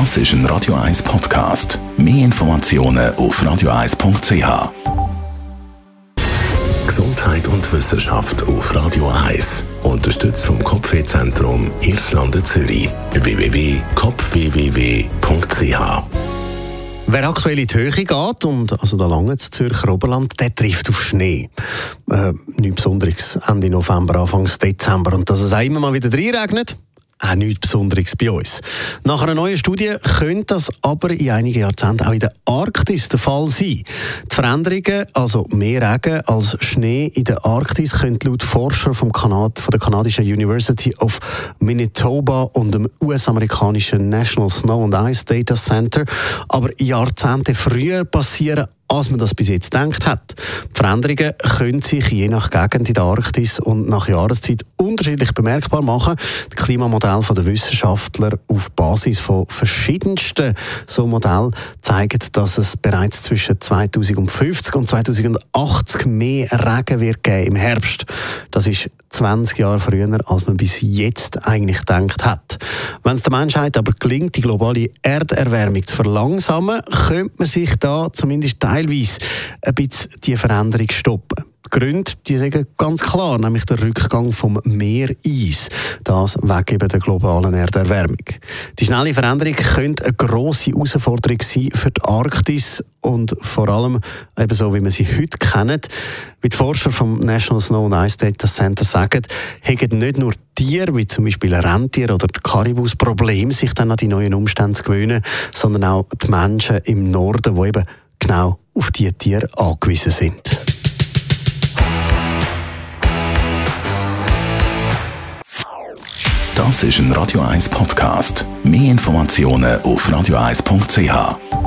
Das ist ein Radio 1 Podcast. Mehr Informationen auf radio1.ch. Gesundheit und Wissenschaft auf Radio 1. Unterstützt vom Kopfwehzentrum Irlande Zürich. www.kopfwww.ch Wer aktuell in die Höhe geht, und also da lange das Zürcher Oberland, der trifft auf Schnee. Äh, nichts Besonderes Ende November, Anfang Dezember. Und dass es auch immer mal wieder regnet, auch nichts Besonderes bei uns. Nach einer neuen Studie könnte das aber in einigen Jahrzehnten auch in der Arktis der Fall sein. Die Veränderungen, also mehr Regen als Schnee in der Arktis, können laut Forscher vom Kanad, von der kanadischen University of Manitoba und dem US-amerikanischen National Snow and Ice Data Center aber Jahrzehnte früher passieren als man das bis jetzt gedacht hat. Die Veränderungen können sich je nach Gegend in der Arktis und nach Jahreszeit unterschiedlich bemerkbar machen. Die Klimamodelle der Wissenschaftler auf Basis von verschiedensten so Modellen zeigen, dass es bereits zwischen 2050 und 2080 mehr Regen wird geben im Herbst. Das ist 20 Jahre früher, als man bis jetzt eigentlich gedacht hat. Wenn es der Menschheit aber gelingt, die globale Erderwärmung zu verlangsamen, könnte man sich da zumindest teilweise ein bisschen die Veränderung stoppen. Die Gründe die sagen ganz klar, nämlich der Rückgang vom Meereis. Das wegen der globalen Erderwärmung. Die schnelle Veränderung könnte eine grosse Herausforderung sein für die Arktis und vor allem eben so, wie wir sie heute kennen. Wie die Forscher vom National Snow and Ice Data Center sagen, haben nicht nur Tiere, wie zum Beispiel Rentier oder Karibus, Probleme, sich dann an die neuen Umstände zu gewöhnen, sondern auch die Menschen im Norden, die eben genau auf diese Tiere angewiesen sind. Das ist ein Radio 1 Podcast. Mehr Informationen auf radio1.ch.